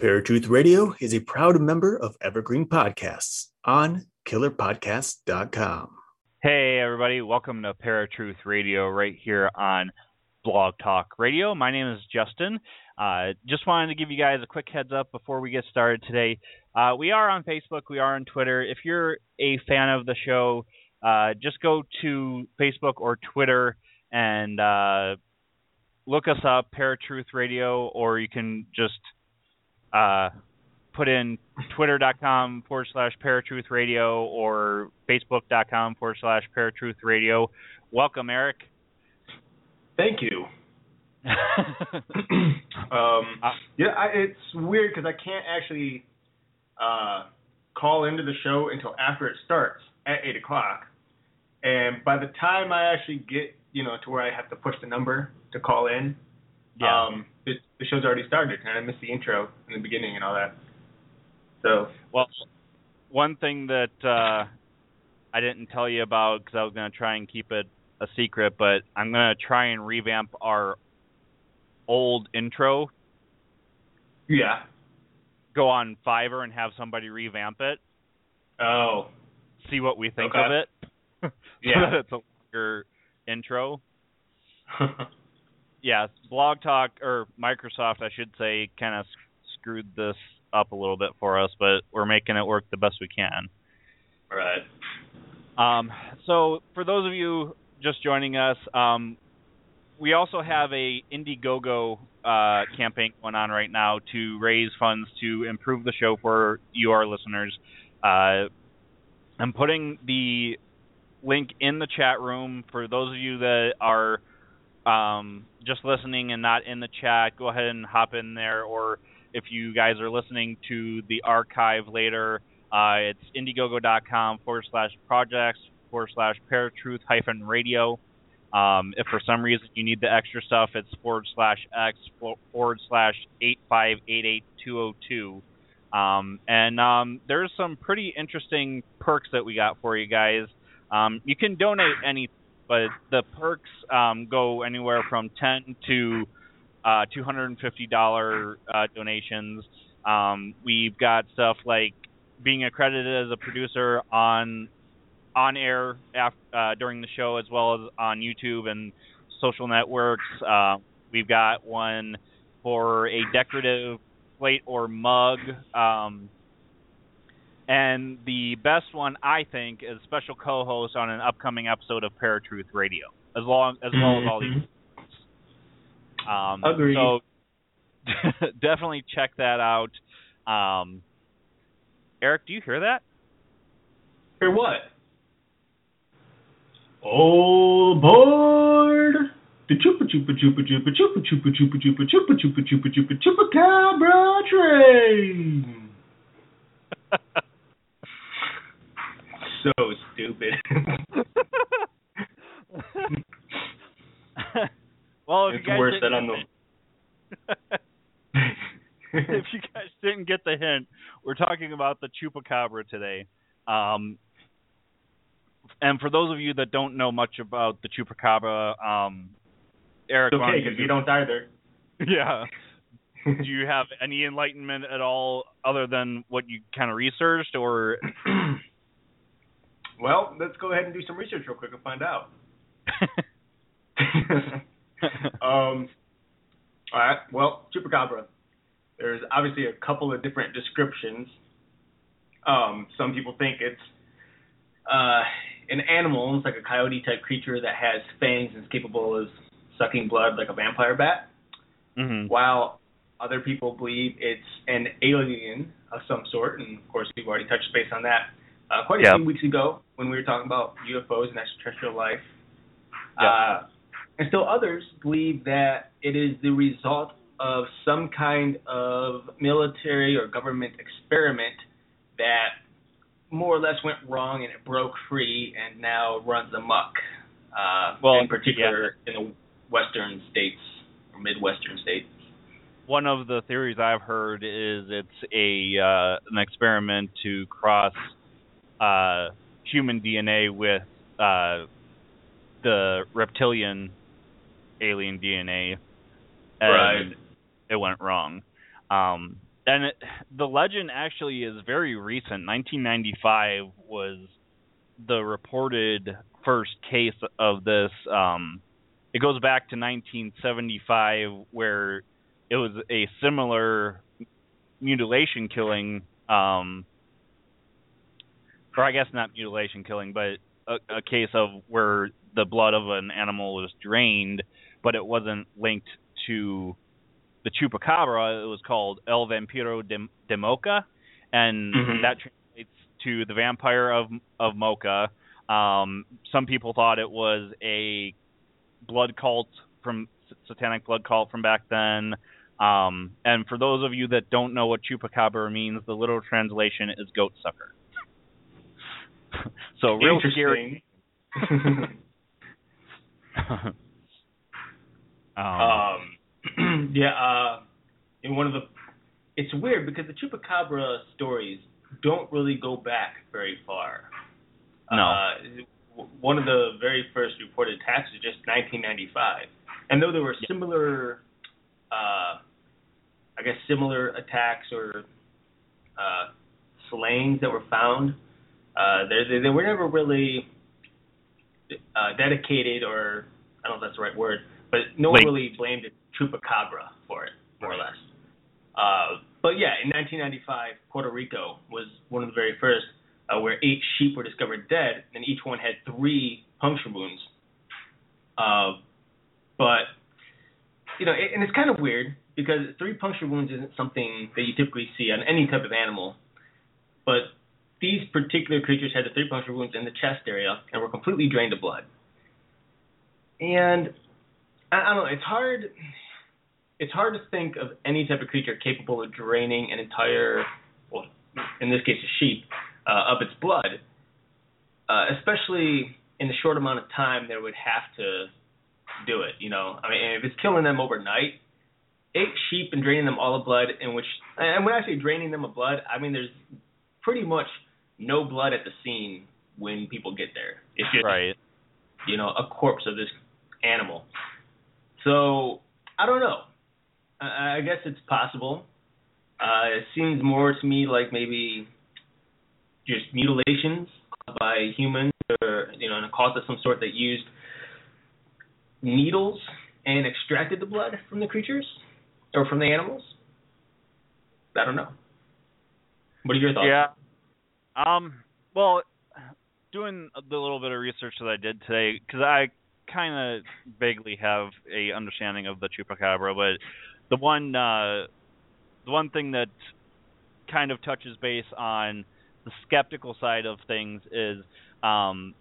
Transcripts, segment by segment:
Paratruth Radio is a proud member of Evergreen Podcasts on killerpodcast.com. Hey, everybody. Welcome to Paratruth Radio right here on Blog Talk Radio. My name is Justin. Uh, just wanted to give you guys a quick heads up before we get started today. Uh, we are on Facebook, we are on Twitter. If you're a fan of the show, uh, just go to Facebook or Twitter and uh, look us up, Paratruth Radio, or you can just uh, put in twitter.com forward slash paratruth radio or facebook.com forward slash paratruth radio. Welcome, Eric. Thank you. um, yeah, I, it's weird because I can't actually uh, call into the show until after it starts at eight o'clock, and by the time I actually get you know to where I have to push the number to call in, Yeah. um, the show's already started, and I missed the intro in the beginning and all that. So Well, one thing that uh, I didn't tell you about because I was going to try and keep it a secret, but I'm going to try and revamp our old intro. yeah. Go on Fiverr and have somebody revamp it. Oh. See what we think Okay. of it. so Yeah. that it's a longer intro. yeah, Blog Talk or Microsoft, I should say, kind of screwed this up a little bit for us, but we're making it work the best we can. right. Um, so, for those of you just joining us, um, we also have a Indiegogo uh, campaign going on right now to raise funds to improve the show for you, our listeners. Uh, I'm putting the link in the chat room for those of you that are um, just listening and not in the chat. Go ahead and hop in there, or if you guys are listening to the archive later, uh, it's indiegogo.com forward slash projects forward slash paratruth hyphen radio. Um, if for some reason you need the extra stuff, it's forward slash x forward slash eight five eight eight two zero two. Um, and um, there's some pretty interesting perks that we got for you guys. Um, you can donate any, but the perks um, go anywhere from ten to uh, two hundred and fifty dollar uh, donations. Um, we've got stuff like being accredited as a producer on on air af- uh, during the show as well as on YouTube and social networks. Uh, we've got one for a decorative plate or mug. Um, and the best one, I think, is special co-host on an upcoming episode of Paratruth Radio, as long as well as all these. Um, Agreed. So definitely check that out. Um, Eric, do you hear that? Hear what? All aboard the chupa chupa chupa chupa chupa chupa chupa chupa chupa chupa chupa chupa chupa cabra train. So stupid. well, if it's you guys worse didn't than get the. if you guys didn't get the hint, we're talking about the chupacabra today. Um, and for those of you that don't know much about the chupacabra, um, Eric, It's okay because you don't either. yeah. Do you have any enlightenment at all other than what you kind of researched, or well, let's go ahead and do some research real quick and find out. um, all right. Well, chupacabra. There's obviously a couple of different descriptions. Um, some people think it's uh, an animal, it's like a coyote type creature that has fangs and is capable of sucking blood like a vampire bat. Mhm. While other people believe it's an alien of some sort, and of course we've already touched base on that uh, quite a few weeks ago when we were talking about UFOs and extraterrestrial life. Uh, and still others believe that it is the result of some kind of military or government experiment that more or less went wrong and it broke free and now runs amok. Uh, Well, in particular in the western states or midwestern states. one of the theories I've heard is it's a uh, an experiment to cross uh, human DNA with uh, the reptilian alien DNA, and Right. it went wrong. Um, and it, the legend actually is very recent. 1995 was the reported first case of this. Um, it goes back to 1975, where it was a similar mutilation killing, um, or I guess not mutilation killing, but a, a case of where the blood of an animal was drained, but it wasn't linked to the chupacabra. It was called El Vampiro de, de Moca, and Mhm. that translates to the vampire of of Moca. Um, some people thought it was a blood cult from satanic blood cult from back then. Um, and for those of you that don't know what chupacabra means, the literal translation is goat sucker. So real scary. Um, um, yeah, uh, in one of the, it's weird because the chupacabra stories don't really go back very far. No. Uh, one of the very first reported attacks was just 1995, and though there were similar, uh, I guess similar attacks or uh, slayings that were found, uh, they, they were never really uh, dedicated or I don't know if that's the right word, but no one really blamed chupacabra for it, more or less. Uh, but yeah, in 1995, Puerto Rico was one of the very first uh, where eight sheep were discovered dead, and each one had three puncture wounds. Uh, but you know, it, and it's kind of weird because three puncture wounds isn't something that you typically see on any type of animal, but these particular creatures had the three puncture wounds in the chest area and were completely drained of blood. And I, I don't know, it's hard it's hard to think of any type of creature capable of draining an entire well, in this case a sheep, uh, of its blood. Uh, especially in the short amount of time it would have to do it, you know. I mean if it's killing them overnight, eight sheep and draining them all of blood in which and when I say draining them of blood, I mean there's pretty much no blood at the scene when people get there. It's just right. you know, a corpse of this animal. So I don't know. I, I guess it's possible. Uh, it seems more to me like maybe just mutilations by humans, or you know, in a cause of some sort that used needles and extracted the blood from the creatures or from the animals. I don't know. What are your thoughts? Yeah. Um. Well, doing the little bit of research that I did today, because I kind of vaguely have a understanding of the chupacabra, but the one uh, the one thing that kind of touches base on the skeptical side of things is um,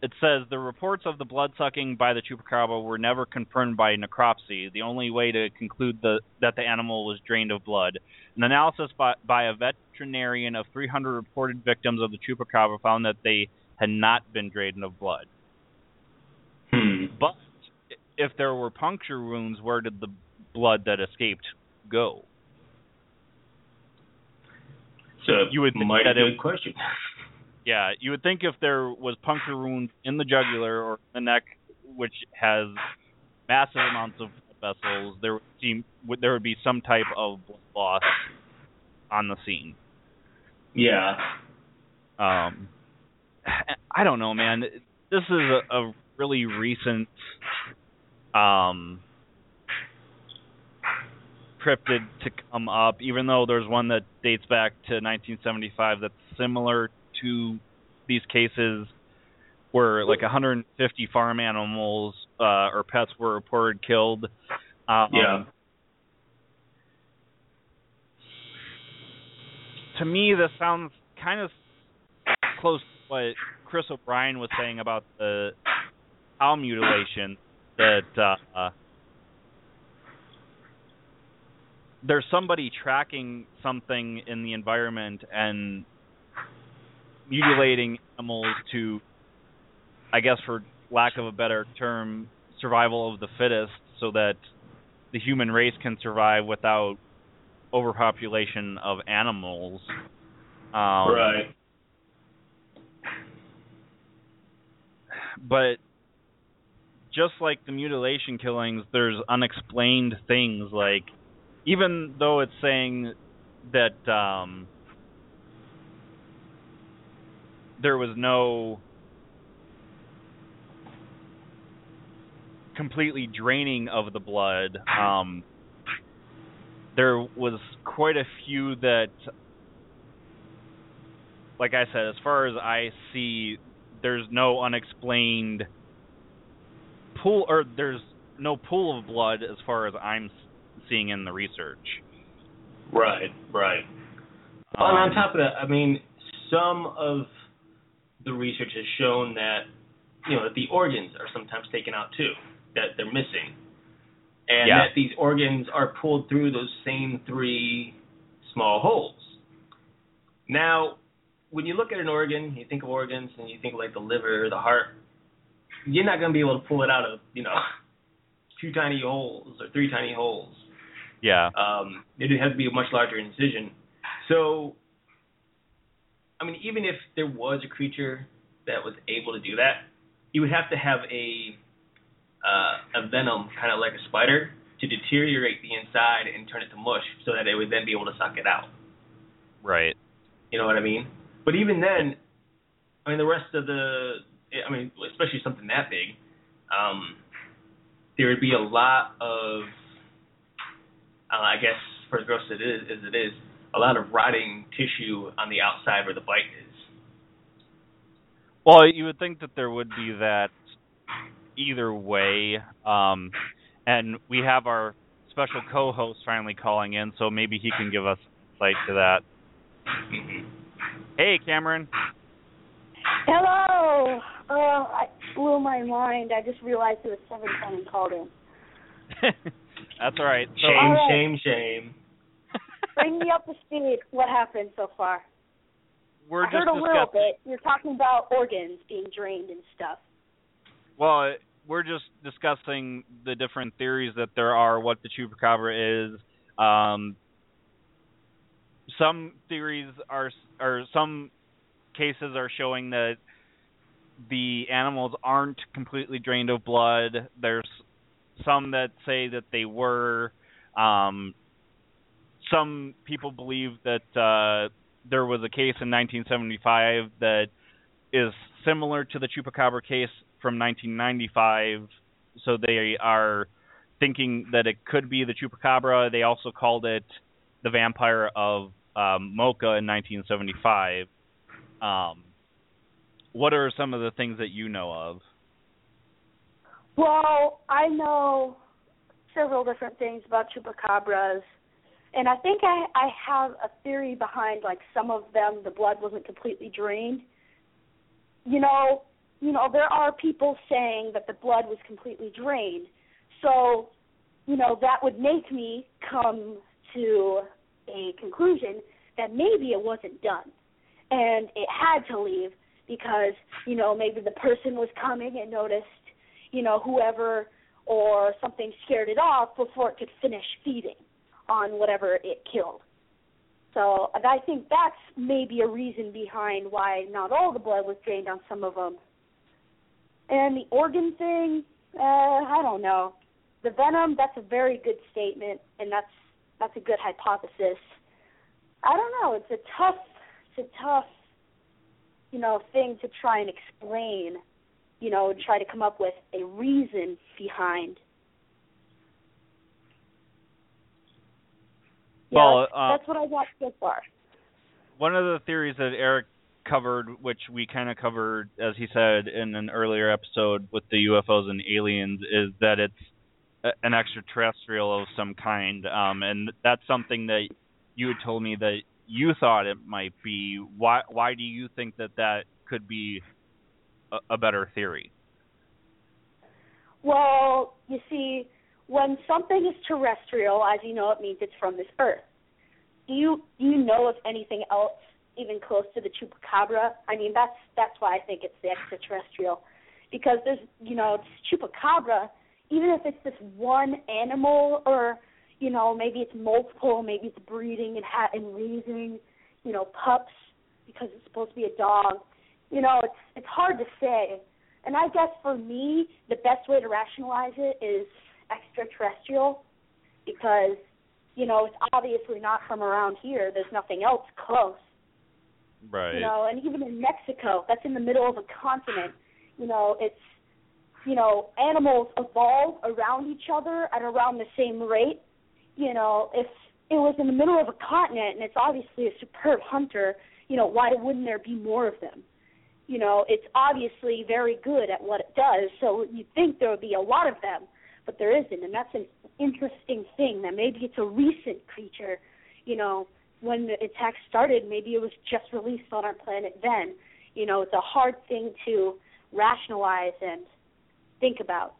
it says the reports of the blood sucking by the chupacabra were never confirmed by necropsy. The only way to conclude the, that the animal was drained of blood. An analysis by, by a veterinarian of 300 reported victims of the chupacabra found that they had not been drained of blood. Hmm. But if there were puncture wounds, where did the blood that escaped go? So You would think mighty that it- good question. Yeah, you would think if there was puncture wounds in the jugular or the neck, which has massive amounts of vessels, there would seem there would be some type of blood loss on the scene. yeah. Um, I don't know, man. This is a, a really recent um, cryptid to come up, even though there's one that dates back to 1975 that's similar to these cases where like 150 farm animals uh, or pets were reported killed. Um, Yeah. To me, this sounds kind of close to what Chris O'Brien was saying about the cow mutilation. That uh, there's somebody tracking something in the environment and mutilating animals to, I guess, for lack of a better term, survival of the fittest, so that the human race can survive without overpopulation of animals. Um, right. but just like the mutilation killings, there's unexplained things like even though it's saying that um, there was no completely draining of the blood. Um, there was quite a few that, like I said, as far as I see, there's no unexplained pool, or there's no pool of blood as far as I'm seeing in the research. Right, right. Um, and on top of that, I mean, some of the research has shown that you know that the organs are sometimes taken out too, that they're missing, and Yeah. that these organs are pulled through those same three small holes. Now, when you look at an organ, you think of organs, and you think of like the liver, the heart. You're not going to be able to pull it out of you know two tiny holes or three tiny holes yeah, um, it have to be a much larger incision. So, I mean, even if there was a creature that was able to do that, you would have to have a uh, a venom, kind of like a spider, to deteriorate the inside and turn it to mush, so that it would then be able to suck it out. right. You know what I mean? But even then, I mean, the rest of the, I mean, especially something that big, um, there would be a lot of, uh, I guess, for as gross as it is, as it is, a lot of rotting tissue on the outside where the bite is. Well, you would think that there would be that either way. Um, and we have our special co-host finally calling in, so maybe he can give us insight to that. Hey, Cameron. Hello. Uh, I blew my mind. I just realized it was seven ten and called in. That's all right. So, Shame, Alright. shame, shame. Bring me up to speed. What happened so far? we're I just heard a little bit. You're talking about organs being drained and stuff. Well, we're just discussing the different theories that there are, what the chupacabra is. Um, some theories are, or some cases are showing that the animals aren't completely drained of blood. There's some that say that they were. Um, some people believe that uh, there was a case in 1975 that is similar to the chupacabra case from 1995. So they are thinking that it could be the chupacabra. They also called it the vampire of um, Moca in 1975. Um, what are some of the things that you know of? Well, I know several different things about chupacabras, and I think I I have a theory behind like some of them the blood wasn't completely drained. You know, you know there are people saying that the blood was completely drained. So, you know, that would make me come to a conclusion that maybe it wasn't done and it had to leave because, you know, maybe the person was coming and noticed you know, whoever or something scared it off before it could finish feeding on whatever it killed. So I think that's maybe a reason behind why not all the blood was drained on some of them. And the organ thing, uh, I don't know. The venom, that's a very good statement, and that's that's a good hypothesis. I don't know. It's a tough, it's a tough, you know, thing to try and explain you know, and try to come up with a reason behind. Yeah, Well, that's, uh, that's what I got so far. One of the theories that Eric covered, which we kind of covered, as he said in an earlier episode with the UFOs and aliens, is that it's a- an extraterrestrial of some kind, um, and that's something that you had told me that you thought it might be. Why? Why do you think that that could be a, a better theory? Well, you see, when something is terrestrial, as you know, it means it's from this earth. Do you do you know of anything else even close to the chupacabra? I mean, that's that's why I think it's the extraterrestrial, because there's you know chupacabra. Even if it's this one animal, or you know maybe it's multiple, maybe it's breeding and ha- and raising, you know, pups because it's supposed to be a dog. You know, it's it's hard to say. And I guess for me, the best way to rationalize it is extraterrestrial because, You know, it's obviously not from around here. There's nothing else close. Right. You know, and even in Mexico, that's in the middle of a continent. You know, it's you know, animals evolve around each other at around the same rate. You know, if it was in the middle of a continent and it's obviously a superb hunter, you know, why wouldn't there be more of them? You know, it's obviously very good at what it does, so you'd think there would be a lot of them, but there isn't, and that's an interesting thing. That maybe it's a recent creature. You know, when the attack started, maybe it was just released on our planet then. You know, it's a hard thing to rationalize and think about.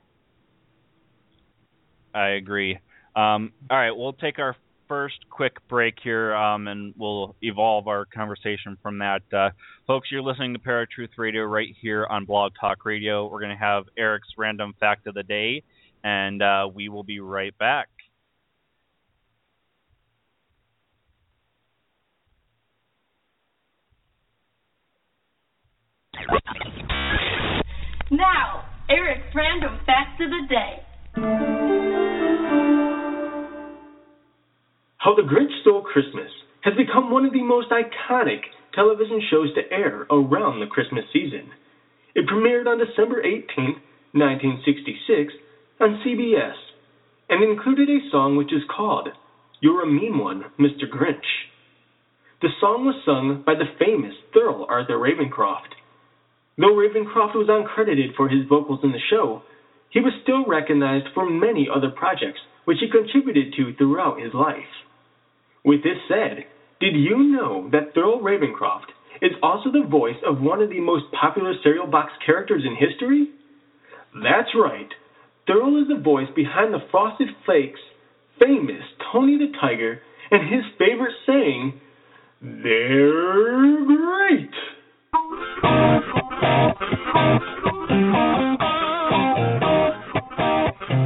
I agree. Um, all right, we'll take our first quick break here, um, and we'll evolve our conversation from that. Uh, folks, you're listening to Paratruth Radio right here on Blog Talk Radio. We're going to have Eric's random fact of the day, and uh, we will be right back. Now, Eric's random fact of the day. How the Grinch Stole Christmas has become one of the most iconic television shows to air around the Christmas season. It premiered on December 18, 1966, on CBS, and included a song which is called You're a Mean One, Mr. Grinch. The song was sung by the famous Thurl Arthur Ravenscroft. Though Ravenscroft was uncredited for his vocals in the show, he was still recognized for many other projects which he contributed to throughout his life. With this said, did you know that Thurl Ravenscroft is also the voice of one of the most popular cereal box characters in history? That's right. Thurl is the voice behind the Frosted Flakes famous Tony the Tiger and his favorite saying, They're great.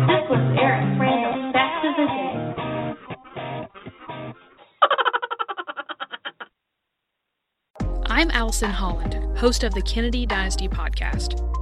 This was Eric's random fact of the day. I'm Allison Holland, host of the Kennedy Dynasty podcast.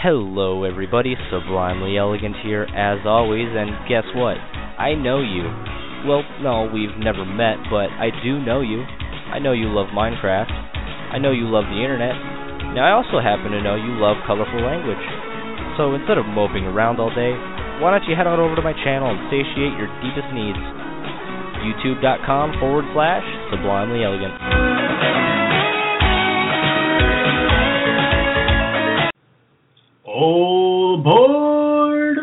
Hello, everybody. Sublimely Elegant here, as always, and guess what? I know you. Well, no, we've never met, but I do know you. I know you love Minecraft. I know you love the internet. Now, I also happen to know you love colorful language. So instead of moping around all day, why don't you head on over to my channel and satiate your deepest needs? YouTube.com forward slash Sublimely Elegant. All aboard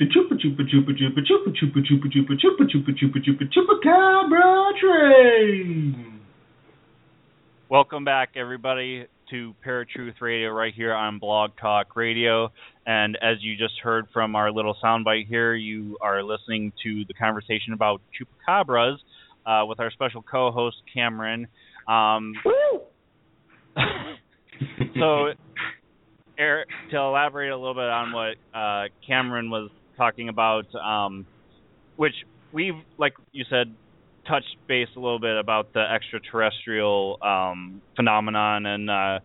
the Chupa Chupa Chupa Chupa Chupa Chupa Chupa Chupa Chupa Chupa Chupa Chupa chupa Chupacabra train. Welcome back, everybody, to Paratruth Radio right here on Blog Talk Radio. And as you just heard from our little soundbite here, you are listening to the conversation about chupacabras uh, with our special co-host Cameron. Um, Woo! so, Eric, to elaborate a little bit on what uh, Cameron was talking about, um, which we've, like you said, touched base a little bit about the extraterrestrial um, phenomenon and uh,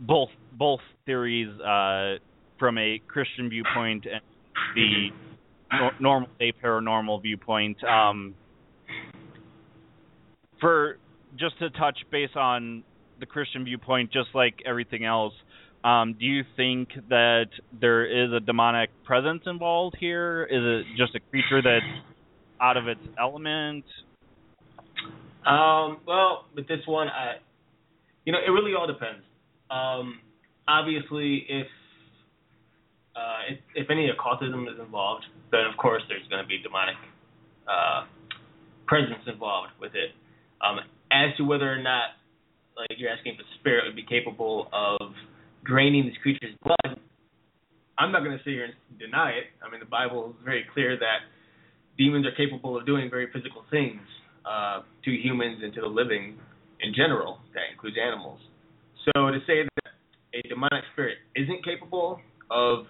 both both theories uh, from a Christian viewpoint and the nor- normal day paranormal viewpoint. Um, for just to touch base on the Christian viewpoint, just like everything else, um, do you think that there is a demonic presence involved here? Is it just a creature that's out of its element? Um, well, with this one, I, you know, it really all depends. Um, obviously, if uh, if, if any occultism is involved, then of course there's going to be demonic uh, presence involved with it. Um, as to whether or not, like you're asking if the spirit would be capable of draining this creature's blood, I'm not going to sit here and deny it. I mean, the Bible is very clear that demons are capable of doing very physical things uh, to humans and to the living in general. That includes animals. So to say that a demonic spirit isn't capable of,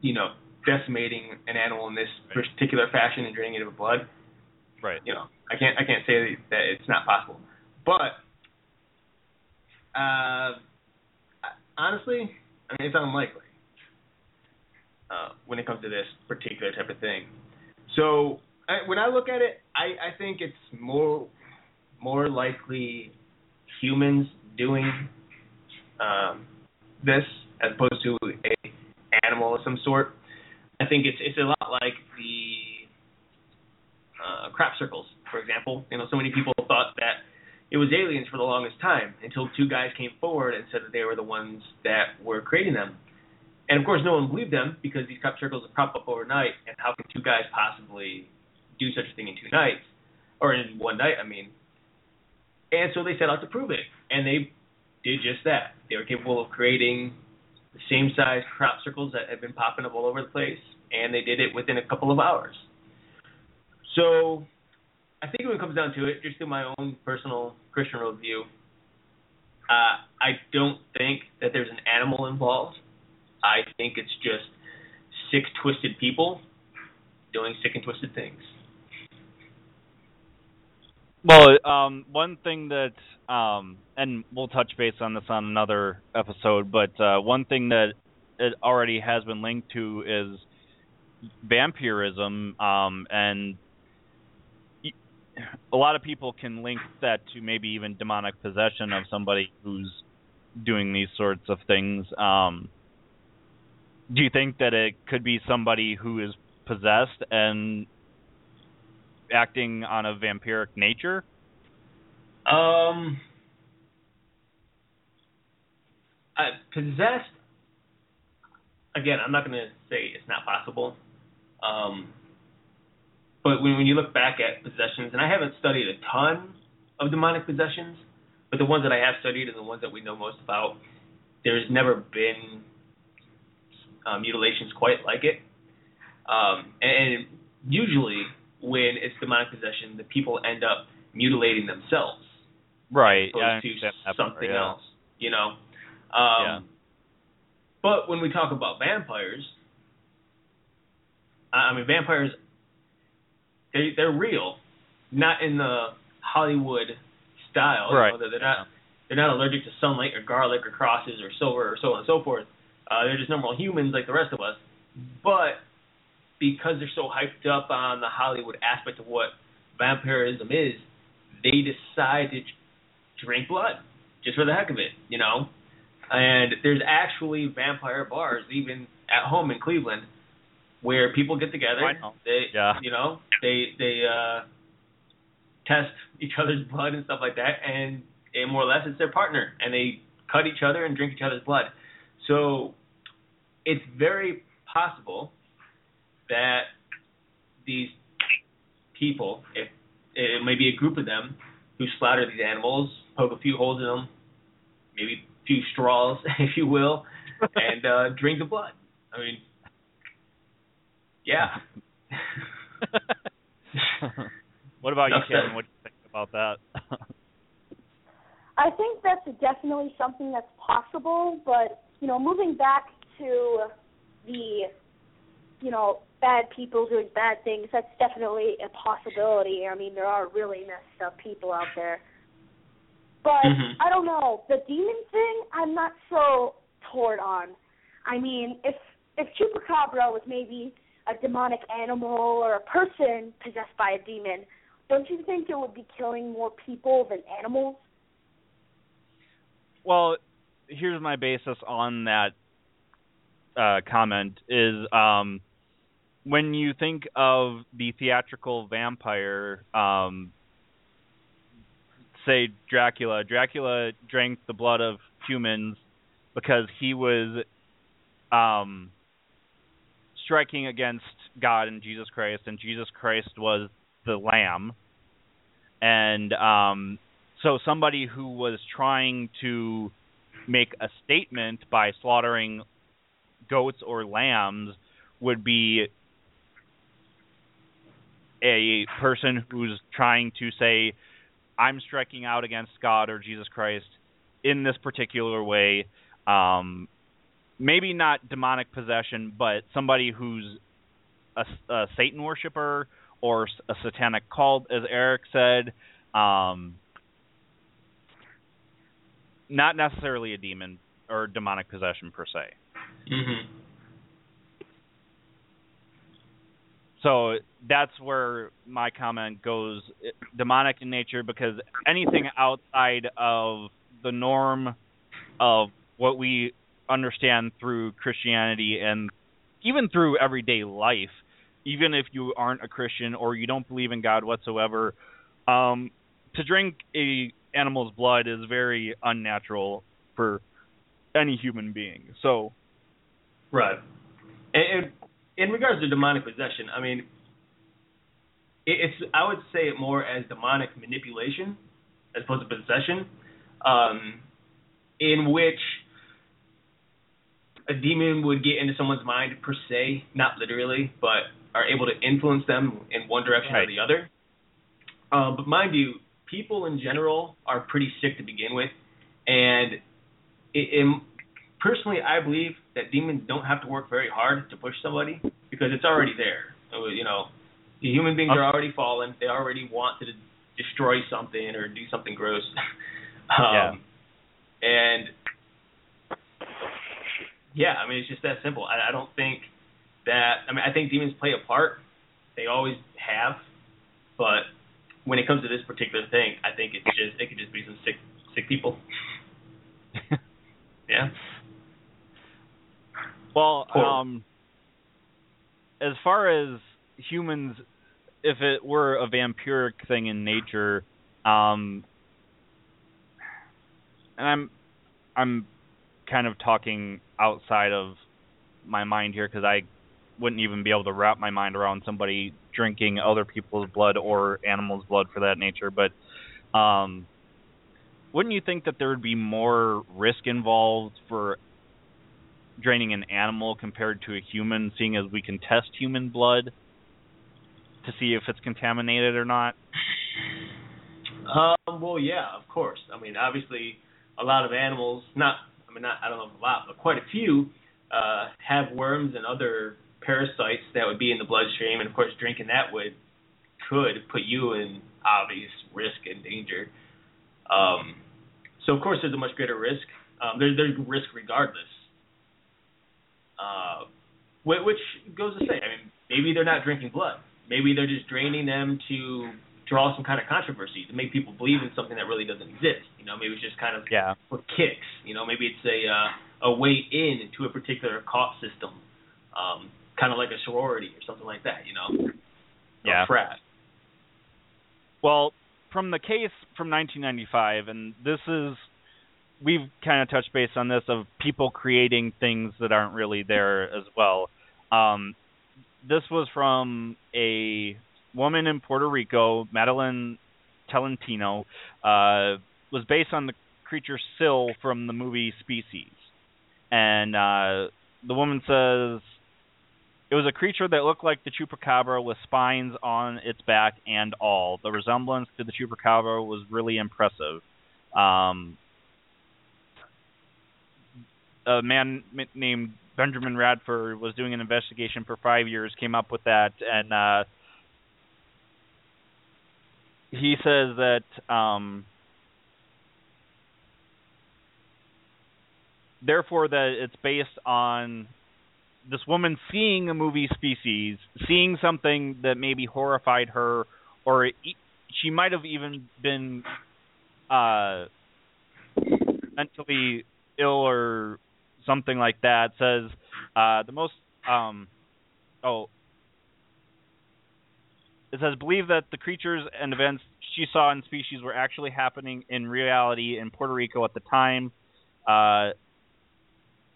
you know, decimating an animal in this particular fashion and draining it of blood, Right. you know, I can't I can't say that it's not possible. But uh, honestly, I mean, it's unlikely uh, when it comes to this particular type of thing. So I, when I look at it, I, I think it's more more likely humans doing um, this as opposed to a animal of some sort. I think it's it's a lot like the uh, crop circles, for example. You know, so many people thought that it was aliens for the longest time until two guys came forward and said that they were the ones that were creating them. And of course, no one believed them because these crop circles would crop up overnight, and how can two guys possibly do such a thing in two nights, or in one night? I mean. And so they set out to prove it, and they did just that. They were capable of creating the same size crop circles that had been popping up all over the place, and they did it within a couple of hours. So, I think when it comes down to it, just in my own personal Christian worldview, uh, I don't think that there's an animal involved. I think it's just sick, twisted people doing sick and twisted things. Well, um, one thing that, um, and we'll touch base on this on another episode, but uh, one thing that it already has been linked to is vampirism, um, and a lot of people can link that to maybe even demonic possession of somebody who's doing these sorts of things. Um, do you think that it could be somebody who is possessed and acting on a vampiric nature? Um, I, possessed. Again, I'm not going to say it's not possible. Um, but when when you look back at possessions, and I haven't studied a ton of demonic possessions, but the ones that I have studied and the ones that we know most about, there's never been uh, mutilations quite like it. Um, and usually, when it's demonic possession, the people end up mutilating themselves Right. opposed yeah, to understand that part, something yeah. else. You know. Um, Yeah. But when we talk about vampires, I mean vampires, they they're real, not in the Hollywood style. you Right. know, They're, they're not they're not allergic to sunlight or garlic or crosses or silver or so on and so forth. Uh, they're just normal humans like the rest of us. But because they're so hyped up on the Hollywood aspect of what vampirism is, they decide to drink blood just for the heck of it, you know. And there's actually vampire bars even at home in Cleveland where people get together. They, Yeah. you know, they they uh, test each other's blood and stuff like that, and, and more or less it's their partner, and they cut each other and drink each other's blood. So it's very possible that these people, if it may be a group of them, who slaughter these animals, poke a few holes in them, maybe a few straws, if you will, and uh, drink the blood. I mean, yeah. what about you, Kevin? What do you think about that? I think that's definitely something that's possible, but you know, moving back to the you know bad people doing bad things, that's definitely a possibility. I mean, there are really messed up people out there. But Mhm. I don't know the demon thing. I'm not so torn on. I mean, if if chupacabra was maybe a demonic animal or a person possessed by a demon, don't you think it would be killing more people than animals? Well, here's my basis on that uh, comment: is um, when you think of the theatrical vampire, um, say Dracula. Dracula drank the blood of humans because he was um, striking against God and Jesus Christ, and Jesus Christ was the Lamb, and um, so somebody who was trying to make a statement by slaughtering goats or lambs would be a person who's trying to say, I'm striking out against God or Jesus Christ in this particular way. Um, maybe not demonic possession, but somebody who's a, a Satan worshiper or a satanic cult, as Eric said. Um, not necessarily a demon or demonic possession per se. Mm-hmm. So that's where my comment goes demonic in nature because anything outside of the norm of what we understand through Christianity and even through everyday life, even if you aren't a Christian or you don't believe in God whatsoever, um, to drink a animal's blood is very unnatural for any human being. So, right. And, in regards to demonic possession, I mean, it's I would say it more as demonic manipulation as opposed to possession, um, in which a demon would get into someone's mind per se, not literally, but are able to influence them in one direction right. or the other. Um, but mind you, people in general are pretty sick to begin with, and it, it, personally, I believe that demons don't have to work very hard to push somebody because it's already there. You know, the human beings are already fallen. They already want to destroy something or do something gross. um, yeah. And yeah, I mean, it's just that simple. I, I don't think that. I mean, I think demons play a part. They always have, but when it comes to this particular thing, I think it's just it could just be some sick sick people. yeah. Well, um, as far as humans, if it were a vampiric thing in nature, um, and I'm, I'm kind of talking outside of my mind here because I wouldn't even be able to wrap my mind around somebody drinking other people's blood or animals' blood for that nature. But um, wouldn't you think that there would be more risk involved for draining an animal compared to a human, seeing as we can test human blood to see if it's contaminated or not? Um, well, yeah, of course. I mean, obviously, a lot of animals, not, mean, not, I don't know a lot, but quite a few, uh, have worms and other parasites that would be in the bloodstream, and of course, drinking that would could put you in obvious risk and danger. Um, so of course, there's a much greater risk. Um, there's there's risk regardless. Uh, which goes to say, I mean, maybe they're not drinking blood. Maybe they're just draining them to draw some kind of controversy to make people believe in something that really doesn't exist. You know, maybe it's just kind of yeah. for kicks. You know, maybe it's a uh, a way in to a particular cult system. Um, kind of like a sorority or something like that, you know? Yeah. frat. Well, from the case from 1995, and this is, we've kind of touched base on this of people creating things that aren't really there as well. Um, this was from a woman in Puerto Rico, Madelyne Tolentino, uh, was based on the creature Sil from the movie Species. And uh, the woman says it was a creature that looked like the chupacabra with spines on its back and all. The resemblance to the chupacabra was really impressive. Um, a man named Benjamin Radford was doing an investigation for five years, came up with that, and uh, he says that um, therefore that it's based on this woman seeing a movie species, seeing something that maybe horrified her, or it, she might have even been uh, mentally ill or something like that. Says uh, the most um, oh. It says believe that the creatures and events she saw in species were actually happening in reality in Puerto Rico at the time. Uh,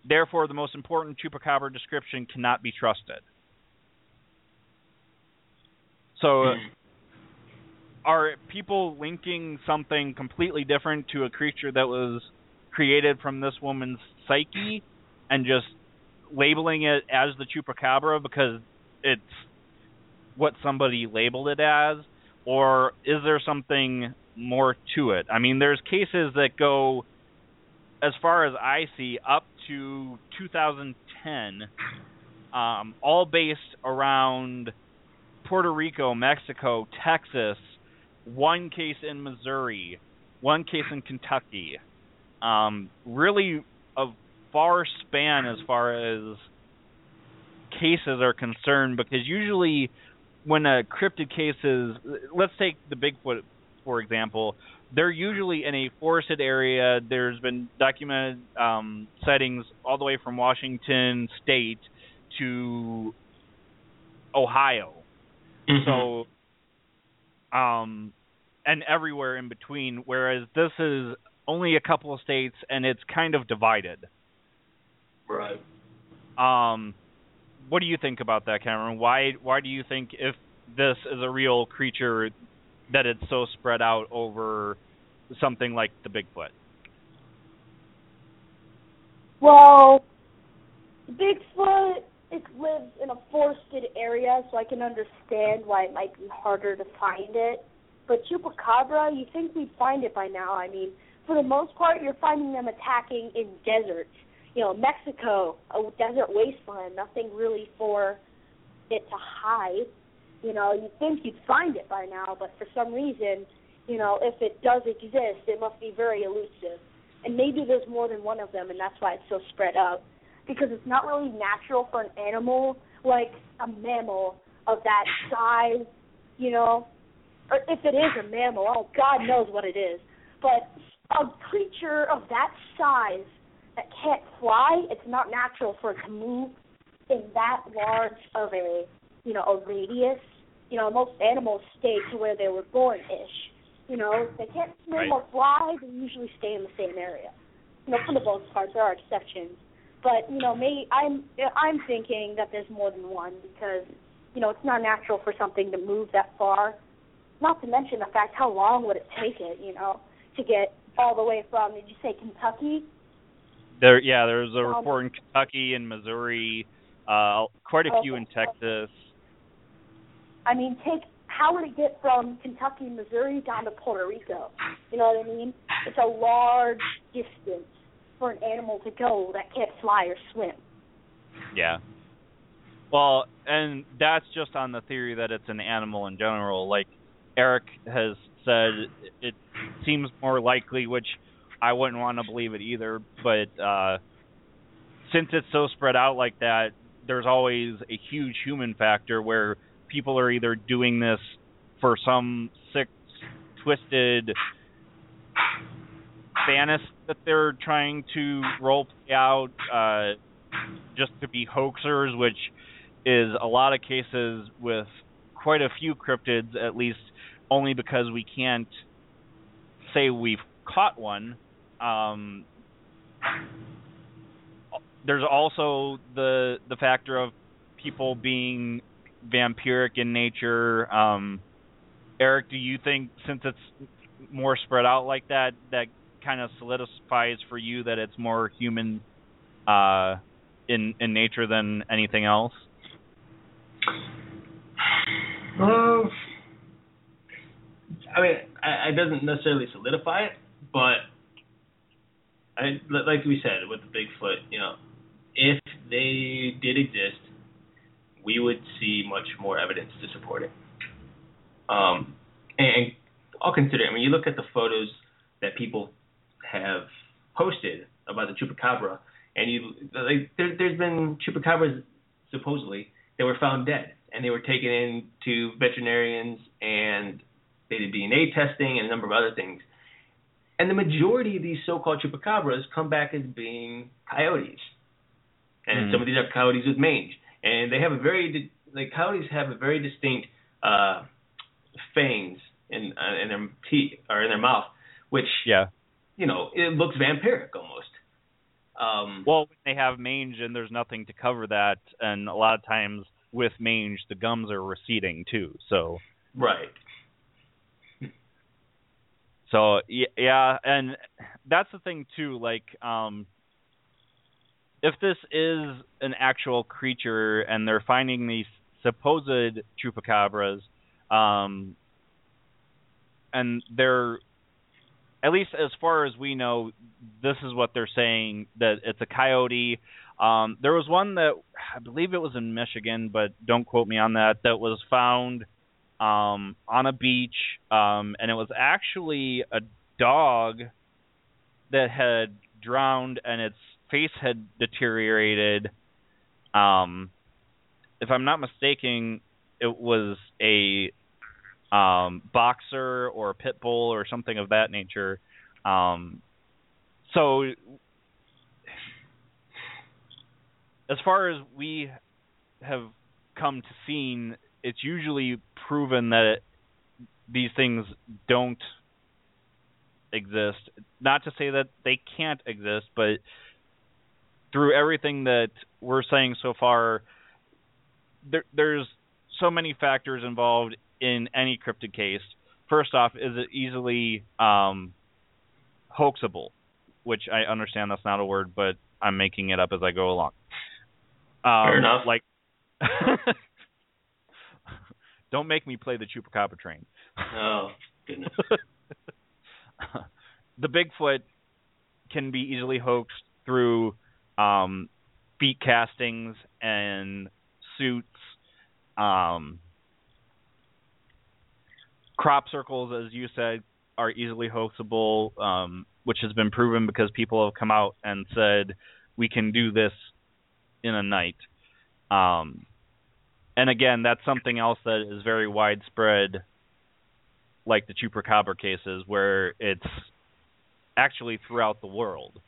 Therefore, the most important chupacabra description cannot be trusted. So, uh, are people linking something completely different to a creature that was created from this woman's psyche and just labeling it as the chupacabra because it's what somebody labeled it as, or is there something more to it? I mean, there's cases that go, as far as I see, up to 2010, um, all based around Puerto Rico, Mexico, Texas, one case in Missouri, one case in Kentucky. Um, really a far span as far as cases are concerned because usually when a cryptid case is let's take the Bigfoot for example, they're usually in a forested area. There's been documented um, sightings all the way from Washington State to Ohio. Mm-hmm. So, um, and everywhere in between. Whereas this is only a couple of states, and it's kind of divided. Right. Um, what do you think about that, Cameron? Why why do you think if this is a real creature that it's so spread out over something like the Bigfoot? Well, Bigfoot it lives in a forested area, so I can understand why it might be harder to find it. But chupacabra, you think we'd find it by now? I mean, for the most part, you're finding them attacking in deserts. You know, Mexico, a desert wasteland, nothing really for it to hide. You know, you'd think you'd find it by now, but for some reason, you know, if it does exist, it must be very elusive. And maybe there's more than one of them, and that's why it's so spread out. Because it's not really natural for an animal like a mammal of that size, you know, or if it is a mammal, oh, God knows what it is. But a creature of that size that can't fly, it's not natural for it to move in that large of a, you know, a radius. You know, most animals stay to where they were born ish. You know, they can't swim Right. or fly, they usually stay in the same area. You know, for the most part, there are exceptions. But, you know, may I'm I'm thinking that there's more than one because, you know, it's not natural for something to move that far. Not to mention the fact how long would it take it, you know, to get all the way from did you say Kentucky? There, yeah, there's a Um, report in Kentucky and Missouri, uh, quite a few in Texas. I mean, take how would it get from Kentucky, Missouri down to Puerto Rico? You know what I mean? It's a large distance for an animal to go that can't fly or swim. Yeah. Well, and that's just on the theory that it's an animal in general. Like Eric has said, it seems more likely, which I wouldn't want to believe it either. But uh, since it's so spread out like that, there's always a huge human factor where people are either doing this for some sick, twisted fantasy that they're trying to role play out uh, just to be hoaxers, which is a lot of cases with quite a few cryptids, at least only because we can't say we've caught one. Um, there's also the the factor of people being vampiric in nature. Um, Eric, do you think since it's more spread out like that, that kind of solidifies for you that it's more human uh, in in nature than anything else? I mean, I, it doesn't necessarily solidify it, but I, like we said with the Bigfoot, you know, if they did exist, we would see much more evidence to support it. Um, and I'll consider. I mean, you look at the photos that people have posted about the chupacabra, and you like there, there's been chupacabras supposedly that were found dead, and they were taken in to veterinarians, and they did DNA testing and a number of other things. And the majority of these so-called chupacabras come back as being coyotes, and Mhm. some of these are coyotes with mange, and they have a very the like coyotes have a very distinct uh, fangs in uh, in their teeth or in their mouth, which Yeah. you know it looks vampiric almost. Um, Well, when they have mange and there's nothing to cover that, and a lot of times with mange the gums are receding too. So right. So yeah, and that's the thing too. Like, um, if this is an actual creature and they're finding these supposed chupacabras, um, and they're at least as far as we know, this is what they're saying that it's a coyote. Um, there was one that I believe it was in Michigan, but don't quote me on that. That was found um, on a beach, um, and it was actually a dog that had drowned and its face had deteriorated. Um, if I'm not mistaken, it was a um, boxer or a pit bull or something of that nature. Um, so, as far as we have come to seen, it's usually proven that it, these things don't exist. Not to say that they can't exist, but through everything that we're saying so far, there, there's so many factors involved in any cryptid case. First off, is it easily um, hoaxable? Which I understand that's not a word, but I'm making it up as I go along. Um, Fair enough. Like, don't make me play the chupacabra train. Oh goodness. the Bigfoot can be easily hoaxed through um, feet castings and suits. Um, crop circles, as you said, are easily hoaxable, um, which has been proven because people have come out and said we can do this in a night. Um, and again, that's something else that is very widespread, like the chupacabra cases, where it's actually throughout the world.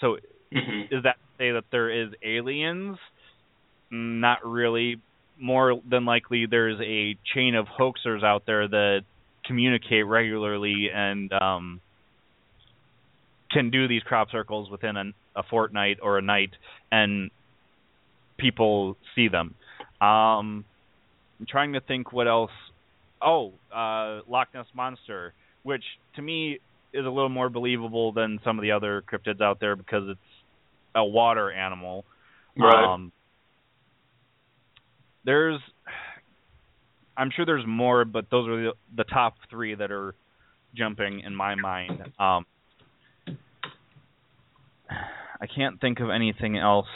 So, mm-hmm. is that to say that there is aliens? Not really. More than likely, there's a chain of hoaxers out there that communicate regularly and um, can do these crop circles within a fortnight or a night, and people see them. Um, I'm trying to think what else. Oh, uh, Loch Ness monster, which to me is a little more believable than some of the other cryptids out there because it's a water animal. Right. Um, there's I'm sure there's more, but those are the, the top three that are jumping in my mind. Um, I can't think of anything else.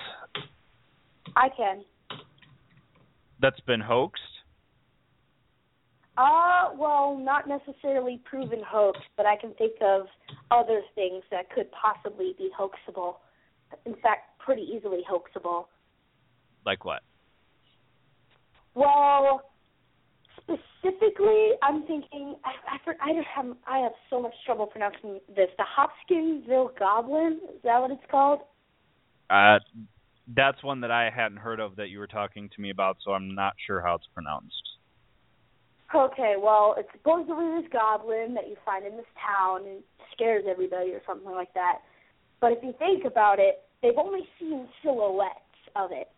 I can. That's been hoaxed. Uh, well, not necessarily proven hoax, but I can think of other things that could possibly be hoaxable. In fact, pretty easily hoaxable. Like what? Well, specifically, I'm thinking I I, I just have I have so much trouble pronouncing this. The Hopkinsville Goblin is that what it's called? Uh, that's one that I hadn't heard of that you were talking to me about, so I'm not sure how it's pronounced. Okay, well, it's supposedly this goblin that you find in this town and scares everybody or something like that. But if you think about it, they've only seen silhouettes of it.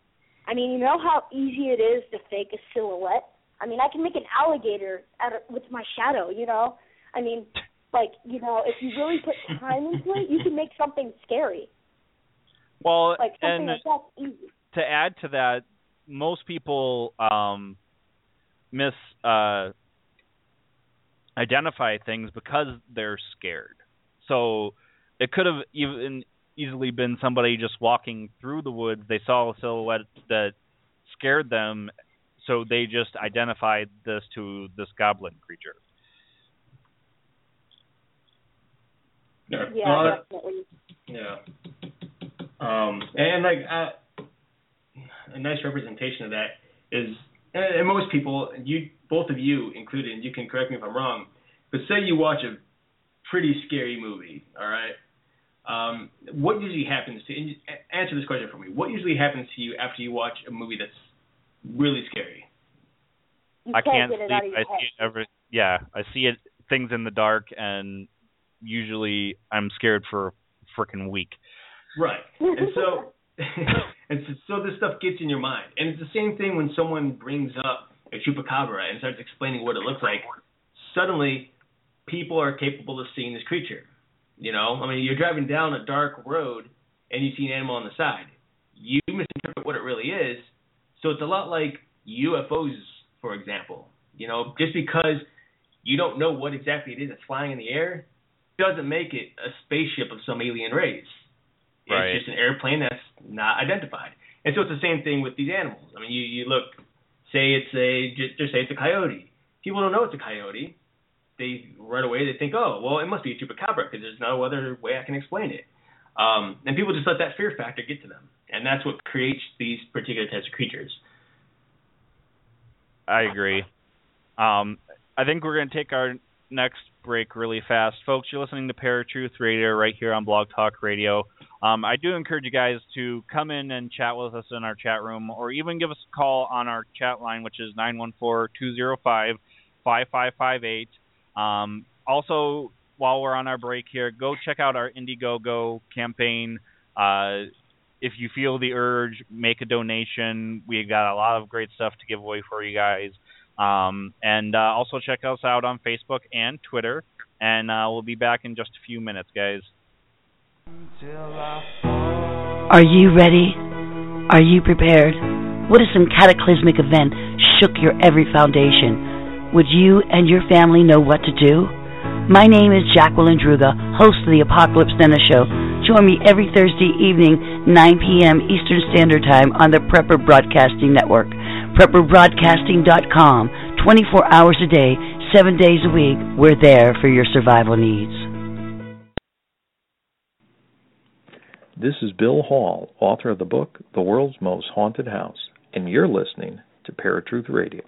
I mean, you know how easy it is to fake a silhouette? I mean, I can make an alligator out of, with my shadow. You know, I mean, like you know, if you really put time into it, you can make something scary. Well, like and like that's easy. to add to that, most people um, miss uh, identify things because they're scared. So it could have even easily been somebody just walking through the woods. They saw a silhouette that scared them, so they just identified this to this goblin creature. Yeah, Yeah, well, definitely. yeah. Um, and like uh, a nice representation of that is, and, and most people, you both of you included, and you can correct me if I'm wrong, but say you watch a pretty scary movie, all right? Um, what usually happens to and answer this question for me? What usually happens to you after you watch a movie that's really scary? You I can't get it sleep. out of your I head. see it every yeah, I see it things in the dark and usually I'm scared for a freaking week. Right. And so and so, so this stuff gets in your mind. And it's the same thing when someone brings up a chupacabra and starts explaining what it looks like. Suddenly, people are capable of seeing this creature. You know, I mean, you're driving down a dark road and you see an animal on the side. You misinterpret what it really is. So it's a lot like UFOs, for example. You know, just because you don't know what exactly it is that's flying in the air doesn't make it a spaceship of some alien race. Right. It's just an airplane that's not identified. And so it's the same thing with these animals. I mean, you, you look, say it's a, just, just say it's a coyote. People don't know it's a coyote. They right away they think, oh, well, it must be a chupacabra because there's no other way I can explain it. Um, and people just let that fear factor get to them, and that's what creates these particular types of creatures. I agree. Um, I think we're going to take our next break really fast. Folks, you're listening to Paratruth Radio right here on Blog Talk Radio. Um, I do encourage you guys to come in and chat with us in our chat room or even give us a call on our chat line, which is 914 205 5558. Um, also, while we're on our break here, go check out our Indiegogo campaign. Uh, if you feel the urge, make a donation. We've got a lot of great stuff to give away for you guys. Um, and uh, also check us out on Facebook and Twitter. And uh, we'll be back in just a few minutes, guys. Are you ready? Are you prepared? What if some cataclysmic event shook your every foundation? Would you and your family know what to do? My name is Jacqueline Druga, host of the Apocalypse Dinner Show. Join me every Thursday evening, 9 p.m. Eastern Standard Time on the Prepper Broadcasting Network. PrepperBroadcasting.com. 24 hours a day, 7 days a week. We're there for your survival needs. This is Bill Hall, author of the book The World's Most Haunted House, and you're listening to Paratruth Radio.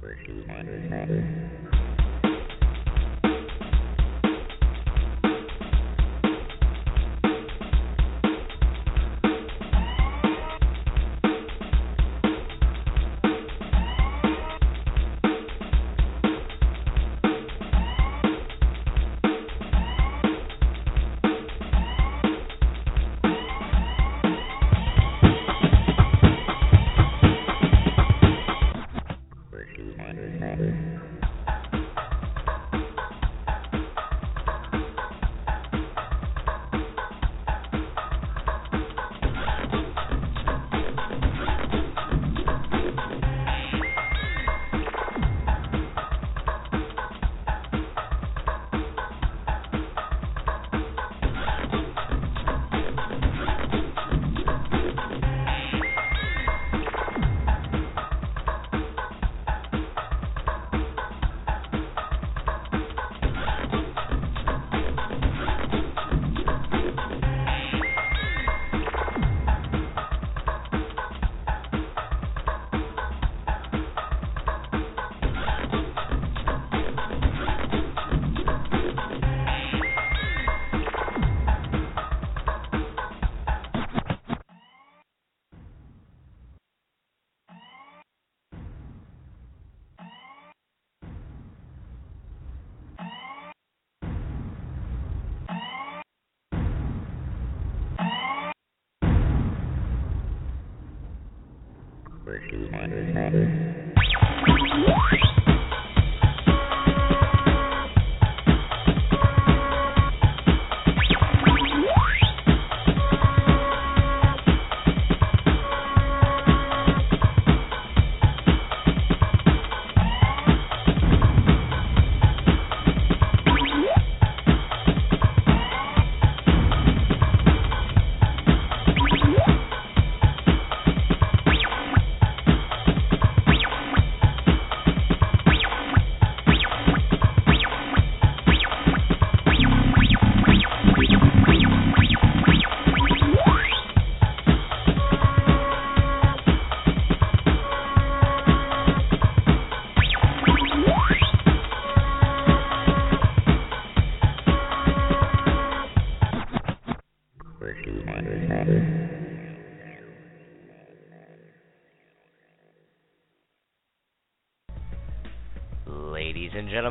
Ladies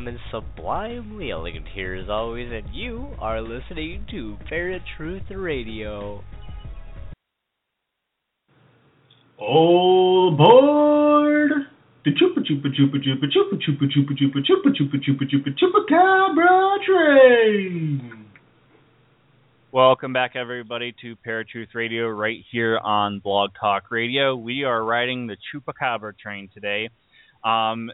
and sublimely elegant here as always, and you are listening to Paratruth Radio. All aboard the chupa chupa chupa chupa chupa chupa chupa chupa chupa chupa chupa chupa Chupa chupacabra train. Welcome back, everybody, to Paratruth Radio right here on Blog Talk Radio. We are riding the Chupacabra train today. Um,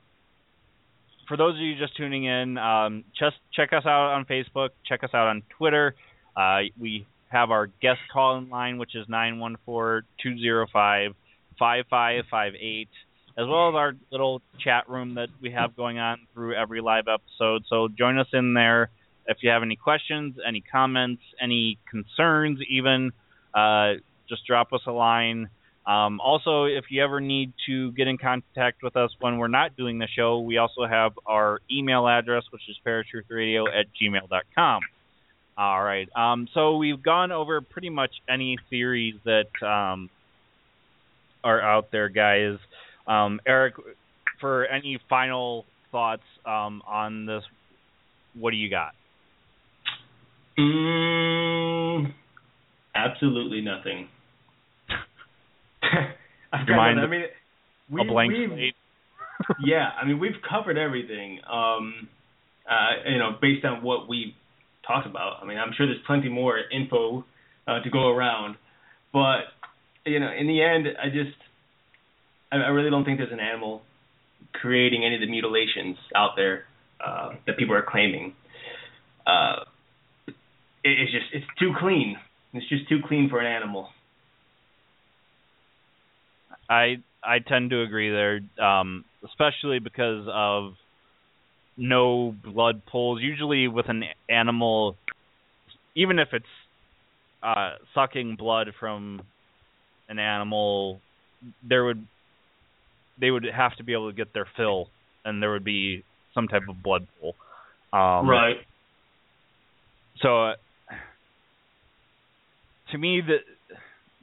for those of you just tuning in, um, just check us out on Facebook, check us out on Twitter. Uh, we have our guest call in line, which is 914-205-5558, as well as our little chat room that we have going on through every live episode. So join us in there. If you have any questions, any comments, any concerns, even, uh, just drop us a line. Um, also, if you ever need to get in contact with us when we're not doing the show, we also have our email address, which is paratruthradio at gmail.com. All right. Um, so we've gone over pretty much any theories that um, are out there, guys. Um, Eric, for any final thoughts um, on this, what do you got? Mm, absolutely nothing. I've Your mind. I mean, we, a blank we've, slate. yeah, I mean, we've covered everything. Um, uh, you know, based on what we talked about. I mean, I'm sure there's plenty more info uh, to go around, but you know, in the end, I just, I, I really don't think there's an animal creating any of the mutilations out there uh, that people are claiming. Uh, it, it's just, it's too clean. It's just too clean for an animal. I I tend to agree there, um, especially because of no blood pools. Usually, with an animal, even if it's uh, sucking blood from an animal, there would they would have to be able to get their fill, and there would be some type of blood pool. Um, right. So, uh, to me, that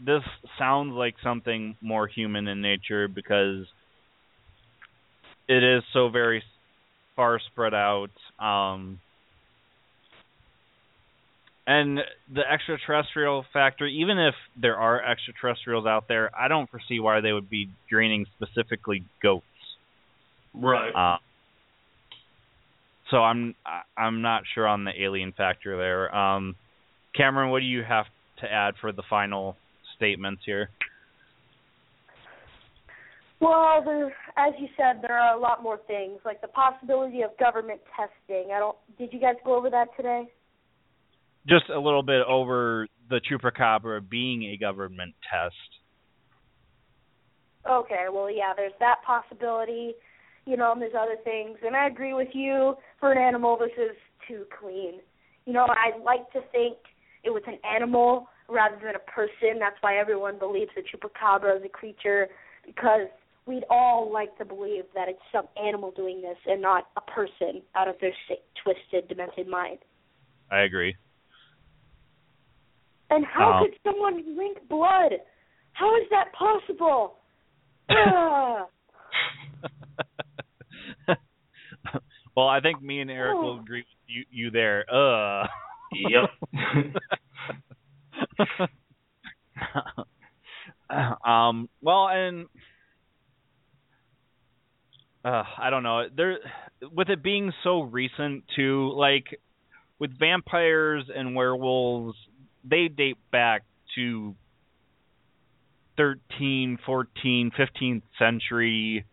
this sounds like something more human in nature because it is so very far spread out. Um, and the extraterrestrial factor, even if there are extraterrestrials out there, I don't foresee why they would be draining specifically goats. Right. Uh, so I'm I'm not sure on the alien factor there. Um, Cameron, what do you have to add for the final statements here? Well, there, as you said, there are a lot more things, like the possibility of government testing. I don't. Did you guys go over that today? Just a little bit over the chupacabra being a government test. Okay, well, yeah, there's that possibility, you know, and there's other things. And I agree with you. For an animal, this is too clean. You know, I like to think it was an animal rather than a person. That's why everyone believes the chupacabra is a creature, because we'd all like to believe that it's some animal doing this and not a person out of their sick, twisted, demented mind. I agree. And how Um, could someone drink blood? How is that possible? Well, I think me and Eric will Oh. agree with you, you there. Uh. um. Well, and uh, I don't know. There, with it being so recent too, like with vampires and werewolves, they date back to 13, 14, 15th century.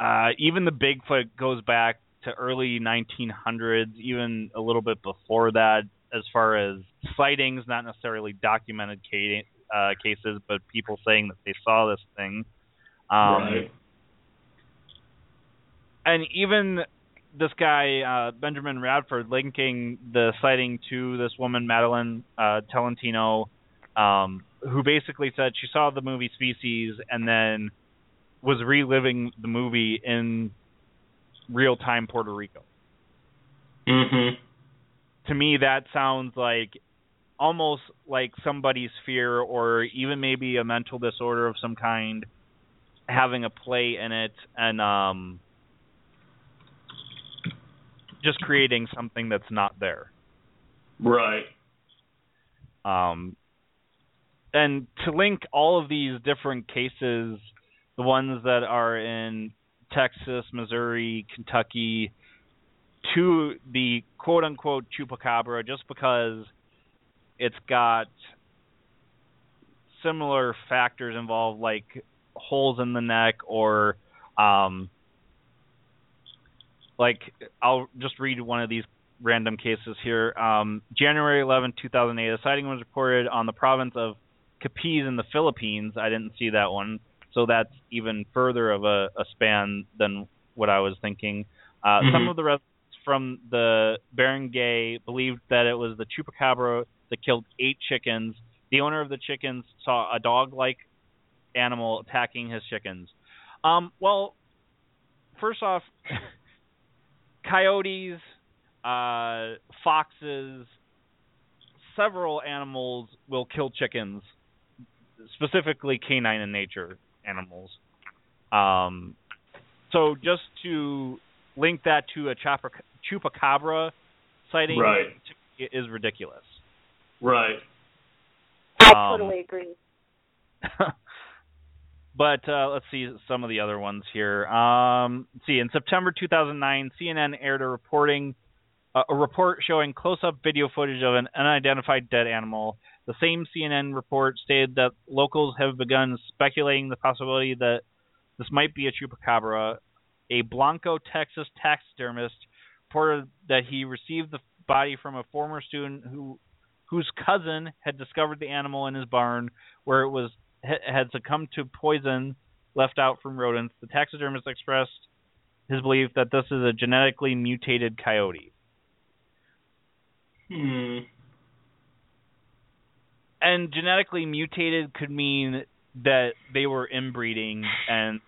Uh, even the Bigfoot goes back to early 1900s, even a little bit before that, as far as sightings, not necessarily documented ca- uh, cases, but people saying that they saw this thing. Um, right. and even this guy uh, Benjamin Radford linking the sighting to this woman Madelyne uh, Tolentino, um, who basically said she saw the movie Species and then was reliving the movie in real time Puerto Rico. Mhm. To me, that sounds like almost like somebody's fear or even maybe a mental disorder of some kind having a play in it and um just creating something that's not there. Right. Um, and to link all of these different cases, the ones that are in Texas, Missouri, Kentucky, to the quote unquote chupacabra, just because it's got similar factors involved, like holes in the neck or um, like I'll just read one of these random cases here. Um, January 11, 2008, a sighting was reported on the province of Capiz in the Philippines. I didn't see that one, so that's even further of a, a span than what I was thinking. Uh, Mm-hmm. Some of the residents from the barangay believed that it was the chupacabra that killed eight chickens. The owner of the chickens saw a dog-like animal attacking his chickens. Um, well, first off, coyotes, uh, foxes, several animals will kill chickens, specifically canine in nature animals. Um, so just to link that to a chupacabra sighting Right. is ridiculous. Right. I Um, totally agree. but uh, let's see some of the other ones here. Um, let's see, in September 2009, CNN aired a reporting uh, a report showing close-up video footage of an unidentified dead animal. The same CNN report stated that locals have begun speculating the possibility that this might be a chupacabra. A Blanco, Texas taxidermist reported that he received the body from a former student who whose cousin had discovered the animal in his barn where it was had succumbed to poison left out from rodents. The taxidermist expressed his belief that this is a genetically mutated coyote. Hmm. And genetically mutated could mean that they were inbreeding and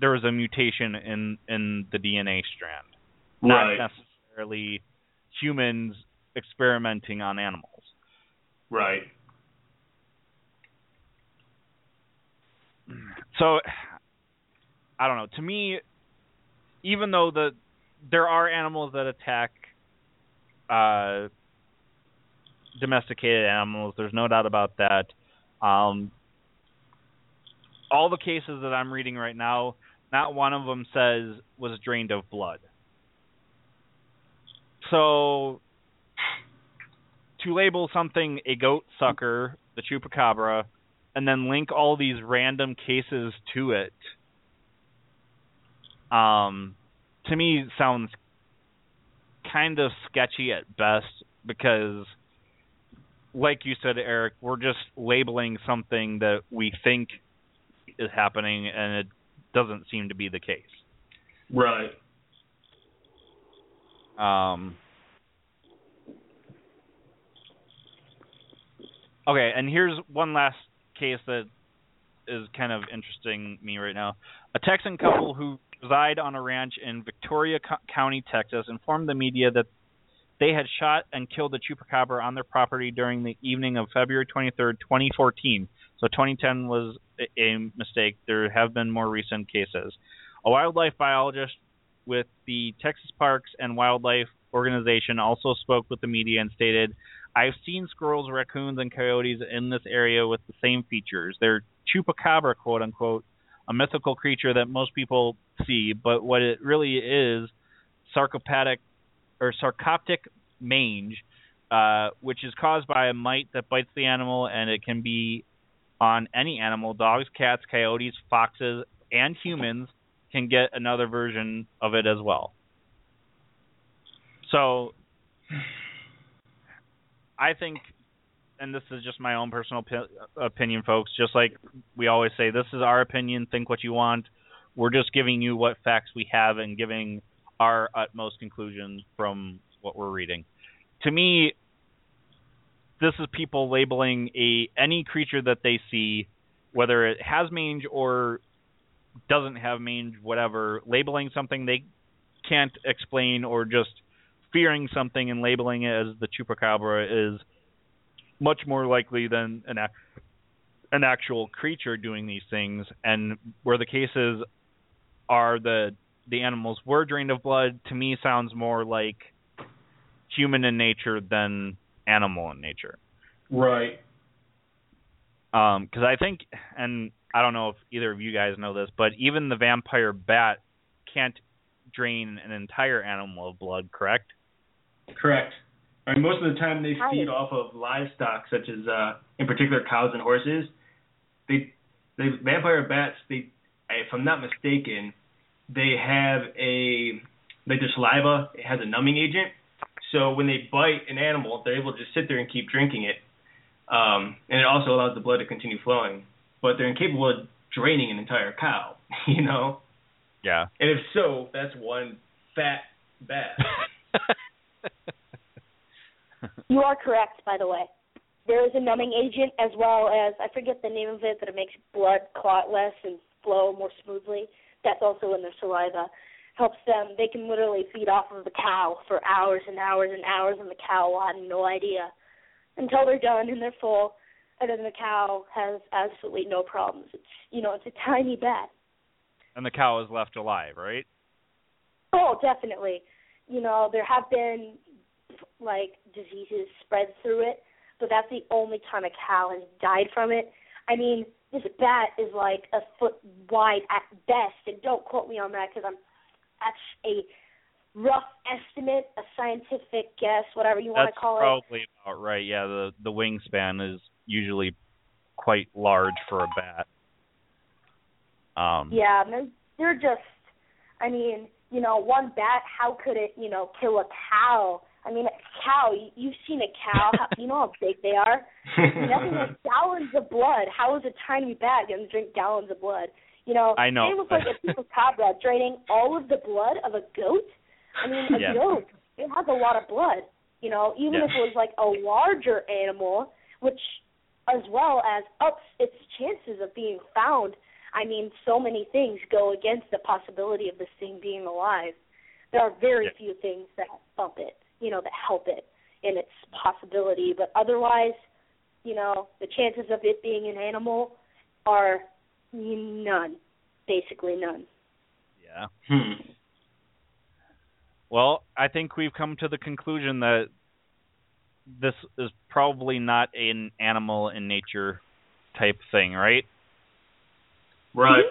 there was a mutation in in the DNA strand, not Right. necessarily humans experimenting on animals. Right. So I don't know. To me, even though the there are animals that attack uh, domesticated animals, there's no doubt about that. Um, all the cases that I'm reading right now, not one of them says was drained of blood. So to label something a goat sucker, the chupacabra, and then link all these random cases to it, um, to me sounds kind of sketchy at best because, like you said, Eric, we're just labeling something that we think is happening, and it doesn't seem to be the case. Right. Um, okay, and here's one last case that is kind of interesting me right now. A Texan couple who reside on a ranch in Victoria Co- County, Texas, informed the media that they had shot and killed a chupacabra on their property during the evening of February 23rd, 2014. So 2010 was a- mistake. There have been more recent cases. A wildlife biologist with the Texas Parks and Wildlife Organization also spoke with the media and stated, I've seen squirrels, raccoons, and coyotes in this area with the same features. They're chupacabra, quote unquote, a mythical creature that most people see, but what it really is, sarcoptic or sarcoptic mange, uh, which is caused by a mite that bites the animal, and it can be on any animal. Dogs, cats, coyotes, foxes, and humans can get another version of it as well. So, I think, and this is just my own personal opi- opinion, folks. Just like we always say, this is our opinion. Think what you want. We're just giving you what facts we have and giving our utmost conclusion from what we're reading. To me, this is people labeling a any creature that they see, whether it has mange or doesn't have mange, whatever, labeling something they can't explain or just fearing something and labeling it as the chupacabra is much more likely than an an actual creature doing these things. And where the cases are the the animals were drained of blood, to me sounds more like human in nature than animal in nature. Right. Um, because I think, and I don't know if either of you guys know this, but even the vampire bat can't drain an entire animal of blood, correct? Correct. I mean, most of the time they feed off of livestock, such as, uh, in particular, cows and horses. They, the vampire bats, they, if I'm not mistaken, they have a like their saliva it has a numbing agent. So when they bite an animal, they're able to just sit there and keep drinking it, um, and it also allows the blood to continue flowing. But they're incapable of draining an entire cow, you know. Yeah. And if so, that's one fat bat. You are correct, by the way. There is a numbing agent as well as I forget the name of it, but it makes blood clot less and flow more smoothly. That's also in their saliva. Helps them. They can literally feed off of the cow for hours and hours and hours, and the cow will have no idea until they're done and they're full, and then the cow has absolutely no problems. It's you know, it's a tiny bat. And the cow is left alive, right? Oh, definitely. You know, there have been like diseases spread through it, but that's the only time a cow has died from it. I mean, this bat is like a foot wide at best, and don't quote me on that because I'm that's a rough estimate, a scientific guess, whatever you want That's to call it. probably about right. Yeah, the the wingspan is usually quite large for a bat. Um, Yeah, they're, they're just, I mean, you know, one bat, how could it, you know, kill a cow? I mean, a cow, you, you've seen a cow, how, you know how big they are. Nothing but gallons of blood. How is a tiny bat going to drink gallons of blood? You know, I know. Same with like a chupacabra draining all of the blood of a goat. I mean, a Yeah. goat, it has a lot of blood. You know, even Yeah. if it was like a larger animal, which as well as ups its chances of being found. I mean, so many things go against the possibility of this thing being alive. There are very Yeah. few things that bump it, you know, that help it in its possibility. But otherwise, you know, the chances of it being an animal are none, basically none. yeah. hmm. Well, I think we've come to the conclusion that this is probably not an animal in nature type thing, right? Right.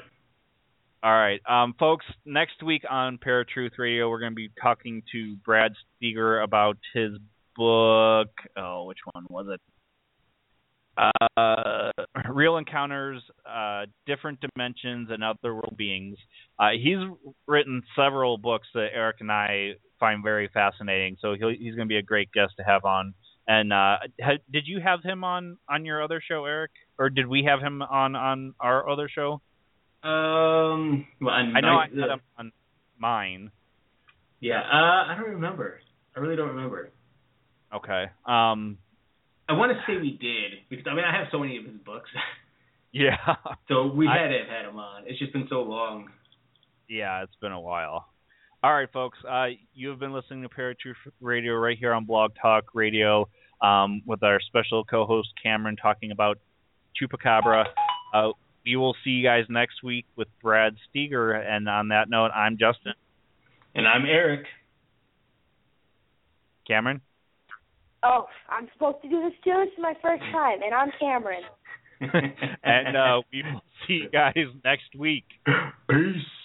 All right, um, folks. Next week on Paratruth Radio, we're going to be talking to Brad Steiger about his book. Oh, which one was it? Uh, Real Encounters, uh, Different Dimensions, and Otherworld Beings. Uh, he's written several books that Eric and I find very fascinating, so he'll, he's going to be a great guest to have on. And uh, ha, did you have him on on your other show, Eric, or did we have him on on our other show? Um. Well, I know I had him on mine. Yeah. Uh, I don't remember. I really don't remember. Okay. Um. I want to say we did because I mean I have so many of his books, Yeah. so we had to have had him on. It's just been so long. yeah, it's been a while. All right, folks. Uh, you have been listening to Paratruth Radio right here on Blog Talk Radio um, with our special co-host Cameron talking about Chupacabra. Uh, we will see you guys next week with Brad Steiger. And on that note, I'm Justin. And I'm Eric. Cameron. Oh, I'm supposed to do this too. This is my first time, and I'm Cameron. and uh, we will see you guys next week. Peace.